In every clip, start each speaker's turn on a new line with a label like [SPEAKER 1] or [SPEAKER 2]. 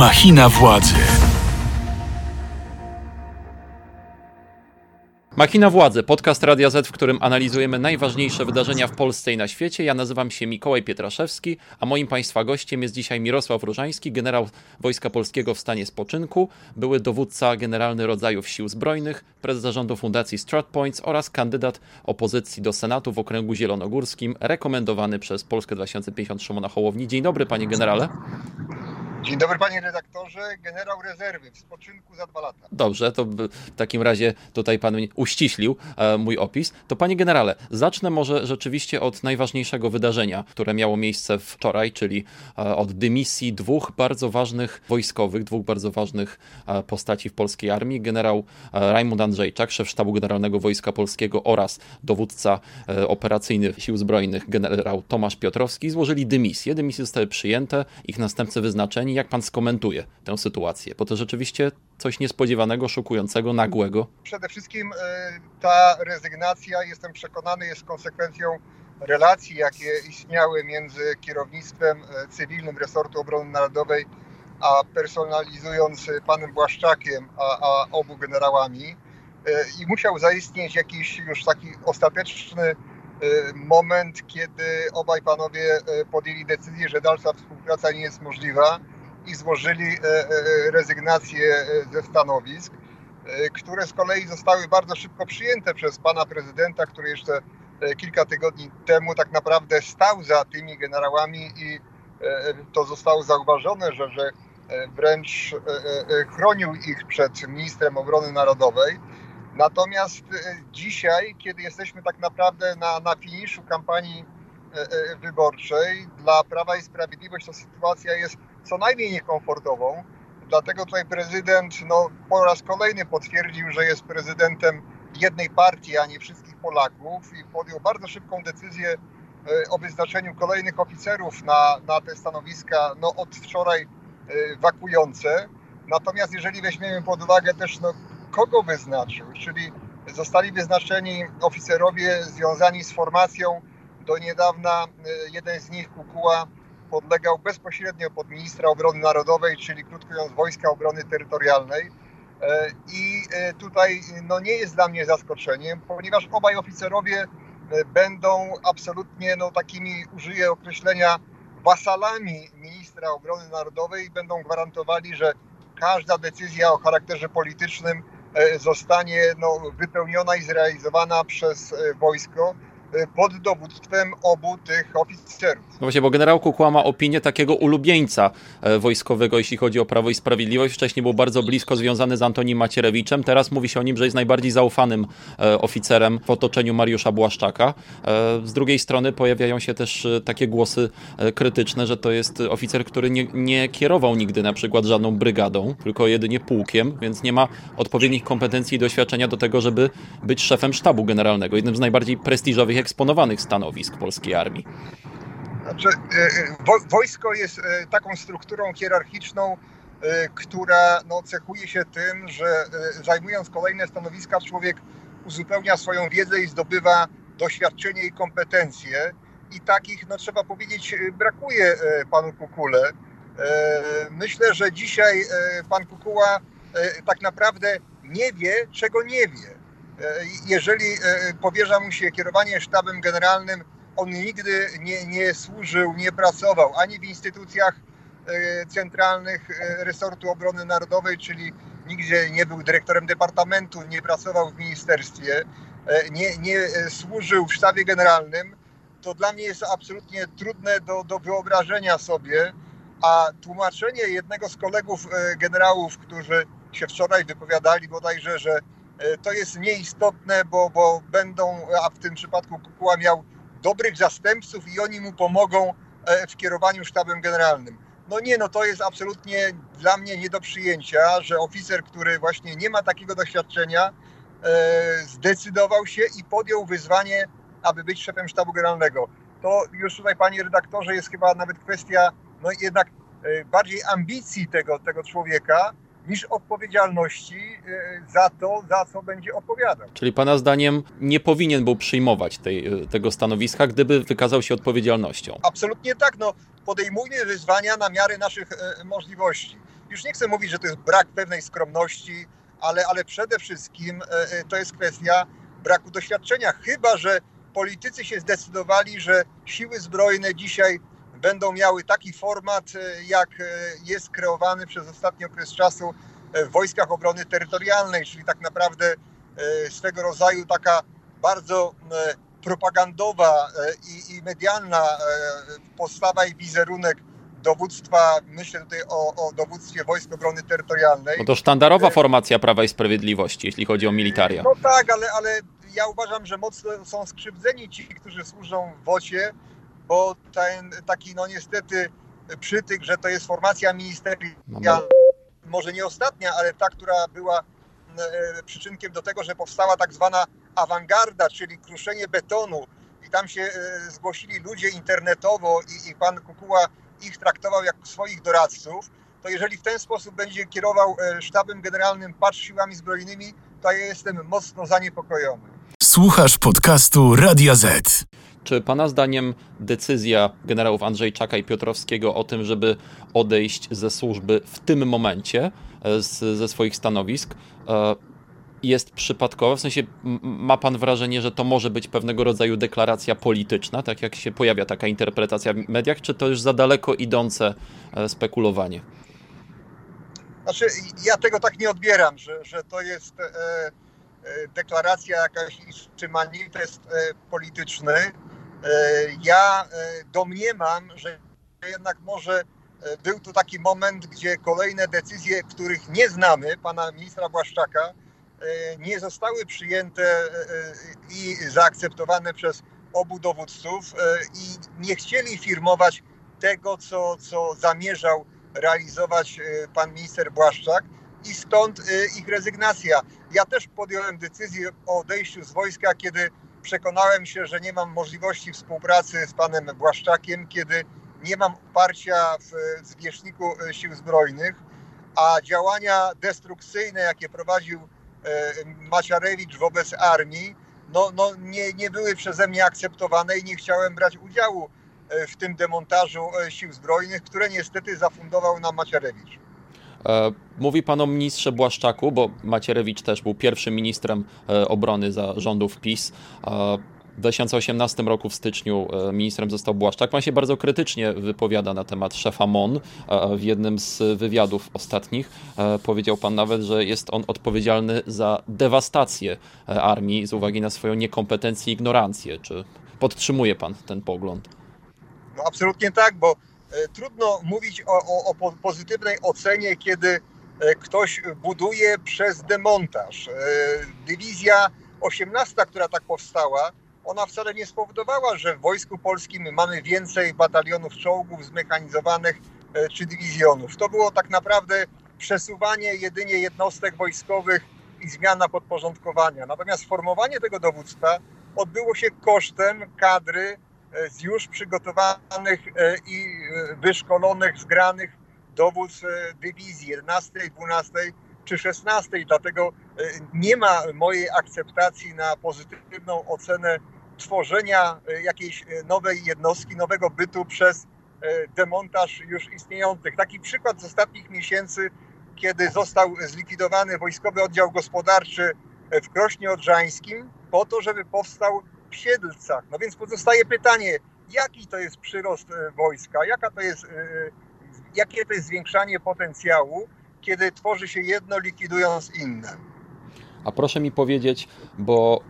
[SPEAKER 1] Machina władzy.
[SPEAKER 2] Machina Władzy, podcast Radia Z, w którym analizujemy najważniejsze wydarzenia w Polsce i na świecie. Ja nazywam się Mikołaj Pietraszewski, a moim Państwa gościem jest dzisiaj Mirosław Różański, generał Wojska Polskiego w stanie spoczynku, były dowódca generalny rodzajów sił zbrojnych, prezes zarządu Fundacji StratPoints oraz kandydat opozycji do Senatu w okręgu zielonogórskim, rekomendowany przez Polskę 2050 Szymona Hołowni. Dzień dobry, panie generale.
[SPEAKER 3] Dzień dobry panie redaktorze, generał rezerwy w spoczynku za dwa lata.
[SPEAKER 2] Dobrze, to w takim razie tutaj pan uściślił e, mój opis. To panie generale, zacznę może rzeczywiście od najważniejszego wydarzenia, które miało miejsce wczoraj, czyli e, od dymisji dwóch bardzo ważnych wojskowych, dwóch bardzo ważnych e, postaci w polskiej armii. Generał Rajmund Andrzejczak, szef Sztabu Generalnego Wojska Polskiego oraz dowódca operacyjny Sił Zbrojnych generał Tomasz Piotrowski złożyli dymisję. Dymisje zostały przyjęte, ich następcy wyznaczeni jak pan skomentuje tę sytuację? Bo to rzeczywiście coś niespodziewanego, szokującego, nagłego.
[SPEAKER 3] Przede wszystkim e, ta rezygnacja, jestem przekonany, jest konsekwencją relacji, jakie istniały między kierownictwem e, cywilnym resortu obrony narodowej, a personalizując panem Błaszczakiem, a, a obu generałami. E, I musiał zaistnieć jakiś już taki ostateczny moment, kiedy obaj panowie podjęli decyzję, że dalsza współpraca nie jest możliwa i złożyli e, e, rezygnację e, ze stanowisk, które z kolei zostały bardzo szybko przyjęte przez pana prezydenta, który jeszcze kilka tygodni temu tak naprawdę stał za tymi generałami i to zostało zauważone, że, że wręcz chronił ich przed ministrem obrony narodowej. Natomiast dzisiaj, kiedy jesteśmy tak naprawdę na, na finiszu kampanii wyborczej, dla Prawa i Sprawiedliwość to sytuacja jest co najmniej niekomfortową. Dlatego tutaj prezydent no, po raz kolejny potwierdził, że jest prezydentem jednej partii, a nie wszystkich Polaków i podjął bardzo szybką decyzję e, o wyznaczeniu kolejnych oficerów na, na te stanowiska no, od wczoraj e, wakujące. Natomiast jeżeli weźmiemy pod uwagę też no, kogo wyznaczył, czyli zostali wyznaczeni oficerowie związani z formacją do niedawna, e, jeden z nich, Kukuła, podlegał bezpośrednio pod ministra obrony narodowej, czyli krótko mówiąc Wojska Obrony Terytorialnej. E, I e, tutaj no, nie jest dla mnie zaskoczeniem, ponieważ obaj oficerowie e, będą absolutnie no, takimi, użyję określenia, wasalami ministra obrony narodowej i będą gwarantowali, że każda decyzja o charakterze politycznym zostanie no, wypełniona i zrealizowana przez wojsko. Y, pod dowództwem obu tych oficerów.
[SPEAKER 2] No właśnie, bo generał Kukła ma opinię takiego ulubieńca e, wojskowego, jeśli chodzi o Prawo i Sprawiedliwość. Wcześniej był bardzo blisko związany z Antonim Macierewiczem. Teraz mówi się o nim, że jest najbardziej zaufanym e, oficerem w otoczeniu Mariusza Błaszczaka. E, z drugiej strony pojawiają się też takie głosy krytyczne, że to jest oficer, który nie, nie kierował nigdy na przykład żadną brygadą, tylko jedynie pułkiem, więc nie ma odpowiednich kompetencji i doświadczenia do tego, żeby być szefem sztabu generalnego, jednym z najbardziej prestiżowych eksponowanych stanowisk polskiej armii?
[SPEAKER 3] Znaczy, e, e, wojsko jest e, taką strukturą hierarchiczną, która no, cechuje się tym, że zajmując kolejne stanowiska, człowiek uzupełnia swoją wiedzę i zdobywa doświadczenie i kompetencje. I takich, no trzeba powiedzieć, brakuje panu Kukule. Myślę, że dzisiaj pan Kukuła tak naprawdę nie wie, czego nie wie. E, jeżeli e, powierza mu się kierowanie sztabem generalnym, on nigdy nie, nie służył, nie pracował ani w instytucjach e, centralnych resortu obrony narodowej, czyli nigdzie nie był dyrektorem departamentu, nie pracował w ministerstwie, nie, nie służył w sztabie generalnym, to dla mnie jest absolutnie trudne do, do wyobrażenia sobie, a tłumaczenie jednego z kolegów generałów, którzy się wczoraj wypowiadali bodajże, że to jest nieistotne, bo, bo będą, a w tym przypadku Kukuła miał dobrych zastępców i oni mu pomogą e, w kierowaniu sztabem generalnym. No nie, no to jest absolutnie dla mnie nie do przyjęcia, że oficer, który właśnie nie ma takiego doświadczenia, e, zdecydował się i podjął wyzwanie, aby być szefem sztabu generalnego. To już tutaj, panie redaktorze, jest chyba nawet kwestia no jednak bardziej ambicji tego, tego człowieka, niż odpowiedzialności e, za to, za co będzie odpowiadał.
[SPEAKER 2] Czyli Pana zdaniem nie powinien był przyjmować tej, e, tego stanowiska, gdyby wykazał się odpowiedzialnością?
[SPEAKER 3] Absolutnie tak. No, podejmujmy wyzwania na miarę naszych e, możliwości. już nie chcę mówić, że to jest brak pewnej skromności, ale, ale przede wszystkim to jest kwestia braku doświadczenia, chyba że politycy się zdecydowali, że siły zbrojne dzisiaj będą miały taki format, jak jest kreowany przez ostatni okres czasu w Wojskach Obrony Terytorialnej, czyli tak naprawdę swego rodzaju taka bardzo propagandowa i, i medialna postawa i wizerunek dowództwa, myślę tutaj o, o dowództwie Wojsk Obrony Terytorialnej.
[SPEAKER 2] No to sztandarowa formacja Prawa i Sprawiedliwości, jeśli chodzi o militaria.
[SPEAKER 3] No tak, ale, ale ja uważam, że mocno są skrzywdzeni ci, którzy służą w WOcie, bo ten taki, no niestety, przytyk, że to jest formacja ministerialna, może nie ostatnia, ale ta, która była przyczynkiem do tego, że powstała tak zwana awangarda, czyli kruszenie betonu. I tam się zgłosili ludzie internetowo i, i pan Kukuła ich traktował jak swoich doradców, to jeżeli w ten sposób będzie kierował sztabem generalnym patrz siłami zbrojnymi, to ja jestem mocno zaniepokojony.
[SPEAKER 1] Słuchasz podcastu Radia Z.
[SPEAKER 2] Czy Pana zdaniem decyzja generałów Andrzejczaka i Piotrowskiego o tym, żeby odejść ze służby w tym momencie z, ze swoich stanowisk, jest przypadkowa? W sensie ma Pan wrażenie, że to może być pewnego rodzaju deklaracja polityczna, tak jak się pojawia taka interpretacja w mediach, czy to już za daleko idące spekulowanie?
[SPEAKER 3] Znaczy, ja tego tak nie odbieram, że, że to jest e, deklaracja jakaś, czy manifest e, polityczny. E, ja domniemam, że jednak może był tu taki moment, gdzie kolejne decyzje, których nie znamy, pana ministra Błaszczaka, nie zostały przyjęte i zaakceptowane przez obu dowódców i nie chcieli firmować tego, co, co zamierzał realizować pan minister Błaszczak i stąd ich rezygnacja. Ja też podjąłem decyzję o odejściu z wojska, kiedy przekonałem się, że nie mam możliwości współpracy z panem Błaszczakiem, kiedy nie mam oparcia w zwierzchniku sił zbrojnych, a działania destrukcyjne, jakie prowadził Maciarewicz wobec armii, no, no nie, nie były przeze mnie akceptowane i nie chciałem brać udziału w tym demontażu sił zbrojnych, które niestety zafundował nam Maciarewicz.
[SPEAKER 2] Mówi pan o ministrze Błaszczaku, bo Macierewicz też był pierwszym ministrem obrony za rządów PiS. W 2018 roku w styczniu ministrem został Błaszczak. Pan się bardzo krytycznie wypowiada na temat szefa MON. W jednym z wywiadów ostatnich powiedział pan nawet, że jest on odpowiedzialny za dewastację armii z uwagi na swoją niekompetencję i ignorancję. Czy podtrzymuje pan ten pogląd?
[SPEAKER 3] No absolutnie tak, bo trudno mówić o, o, o pozytywnej ocenie, kiedy ktoś buduje przez demontaż. Dywizja 18, która tak powstała, ona wcale nie spowodowała, że w Wojsku Polskim mamy więcej batalionów czołgów zmechanizowanych czy dywizjonów. To było tak naprawdę przesuwanie jedynie jednostek wojskowych i zmiana podporządkowania. Natomiast formowanie tego dowództwa odbyło się kosztem kadry z już przygotowanych i wyszkolonych, zgranych dowódz dywizji 11, 12 czy 16. Dlatego nie ma mojej akceptacji na pozytywną ocenę tworzenia jakiejś nowej jednostki, nowego bytu przez demontaż już istniejących. Taki przykład z ostatnich miesięcy, kiedy został zlikwidowany Wojskowy Oddział Gospodarczy w Krośnie Odrzańskim po to, żeby powstał Siedlcach. No więc pozostaje pytanie, jaki to jest przyrost wojska, jaka to jest, jakie to jest zwiększanie potencjału, kiedy tworzy się jedno, likwidując inne.
[SPEAKER 2] A proszę mi powiedzieć, bo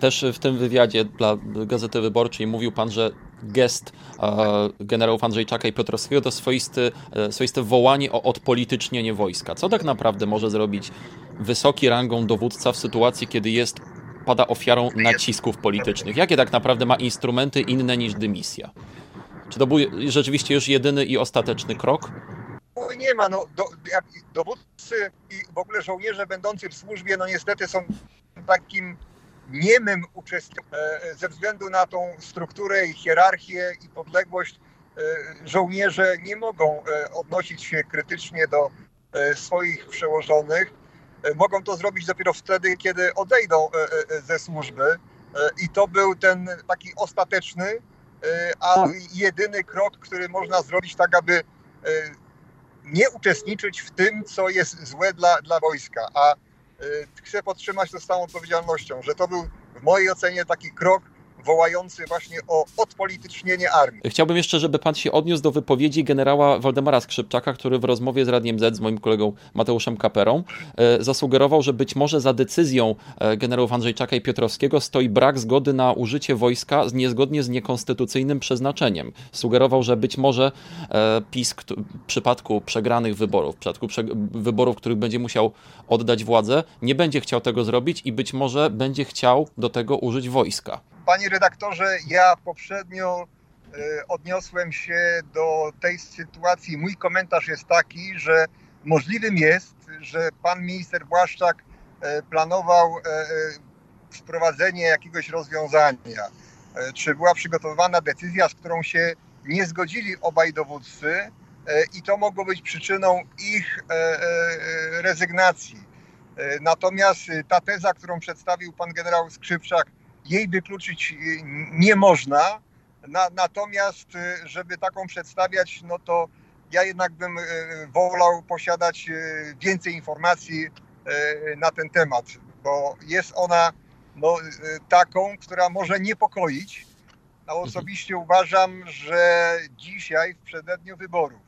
[SPEAKER 2] też w tym wywiadzie dla Gazety Wyborczej mówił pan, że gest generałów Andrzejczaka i Piotrowskiego to swoisty, swoiste wołanie o odpolitycznienie wojska. Co tak naprawdę może zrobić wysoki rangą dowódca w sytuacji, kiedy jest pada ofiarą nacisków politycznych? Jakie tak naprawdę ma instrumenty inne niż dymisja? Czy to był rzeczywiście już jedyny i ostateczny krok?
[SPEAKER 3] Nie ma. No, do, dowódcy i w ogóle żołnierze będący w służbie, no niestety są takim niemym uczestnikiem ze względu na tą strukturę i hierarchię i podległość. Żołnierze nie mogą odnosić się krytycznie do swoich przełożonych. Mogą to zrobić dopiero wtedy, kiedy odejdą ze służby. I to był ten taki ostateczny, a jedyny krok, który można zrobić tak, aby nie uczestniczyć w tym, co jest złe dla, dla wojska. A chcę podtrzymać to z całą odpowiedzialnością, że to był w mojej ocenie taki krok wołający właśnie o odpolitycznienie armii.
[SPEAKER 2] Chciałbym jeszcze, żeby pan się odniósł do wypowiedzi generała Waldemara Skrzypczaka, który w rozmowie z Radiem Z z moim kolegą Mateuszem Kaperą e, zasugerował, że być może za decyzją e, generałów Andrzejczaka i Piotrowskiego stoi brak zgody na użycie wojska niezgodnie z niekonstytucyjnym przeznaczeniem. Sugerował, że być może e, PiS w przypadku przegranych wyborów, w przypadku wyborów, których będzie musiał oddać władzę, nie będzie chciał tego zrobić i być może będzie chciał do tego użyć wojska.
[SPEAKER 3] Panie redaktorze, ja poprzednio e, odniosłem się do tej sytuacji. Mój komentarz jest taki, że możliwym jest, że pan minister Błaszczak e, planował e, wprowadzenie jakiegoś rozwiązania. Czy była przygotowana decyzja, z którą się nie zgodzili obaj dowódcy i to mogło być przyczyną ich rezygnacji. Natomiast ta teza, którą przedstawił pan generał Skrzypczak, jej wykluczyć y, nie można. Na, natomiast, y, żeby taką przedstawiać, no to ja jednak bym y, wolał posiadać więcej informacji na ten temat, bo jest ona no, taką, która może niepokoić. A mhm. osobiście uważam, że dzisiaj, w przededniu wyborów,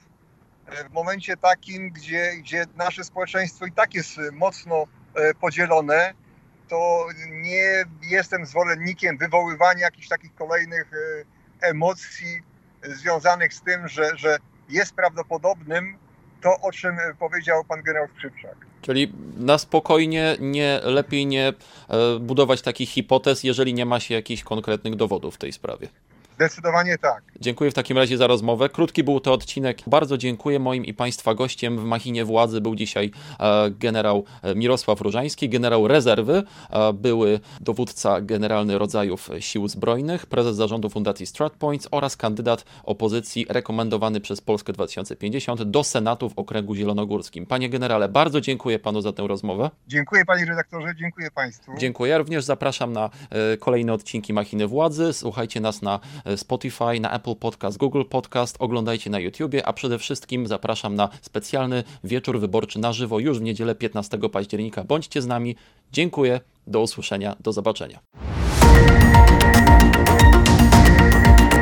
[SPEAKER 3] w momencie takim, gdzie, gdzie nasze społeczeństwo i tak jest mocno podzielone, to nie jestem zwolennikiem wywoływania jakichś takich kolejnych e, emocji związanych z tym, że, że jest prawdopodobnym to, o czym powiedział pan generał Skrzypczak.
[SPEAKER 2] Czyli na spokojnie nie lepiej nie e, budować takich hipotez, jeżeli nie ma się jakichś konkretnych dowodów w tej sprawie.
[SPEAKER 3] Zdecydowanie tak.
[SPEAKER 2] Dziękuję w takim razie za rozmowę. Krótki był to odcinek. Bardzo dziękuję. Moim i Państwa gościem w machinie władzy był dzisiaj e, generał e, Mirosław Różański, generał rezerwy, e, były dowódca generalny rodzajów sił zbrojnych, prezes zarządu Fundacji StratPoints oraz kandydat opozycji rekomendowany przez Polskę 2050 do Senatu w okręgu zielonogórskim. Panie generale, bardzo dziękuję Panu za tę rozmowę.
[SPEAKER 3] Dziękuję Panie redaktorze, dziękuję Państwu.
[SPEAKER 2] Dziękuję. Ja również zapraszam na kolejne odcinki Machiny Władzy. Słuchajcie nas na Spotify, na Apple Podcast, Google Podcast, oglądajcie na YouTubie, a przede wszystkim zapraszam na specjalny wieczór wyborczy na żywo już w niedzielę 15 października. Bądźcie z nami. Dziękuję. Do usłyszenia. Do zobaczenia.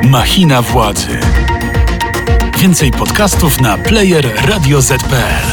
[SPEAKER 1] Machina władzy. Więcej podcastów na player radioz.pl.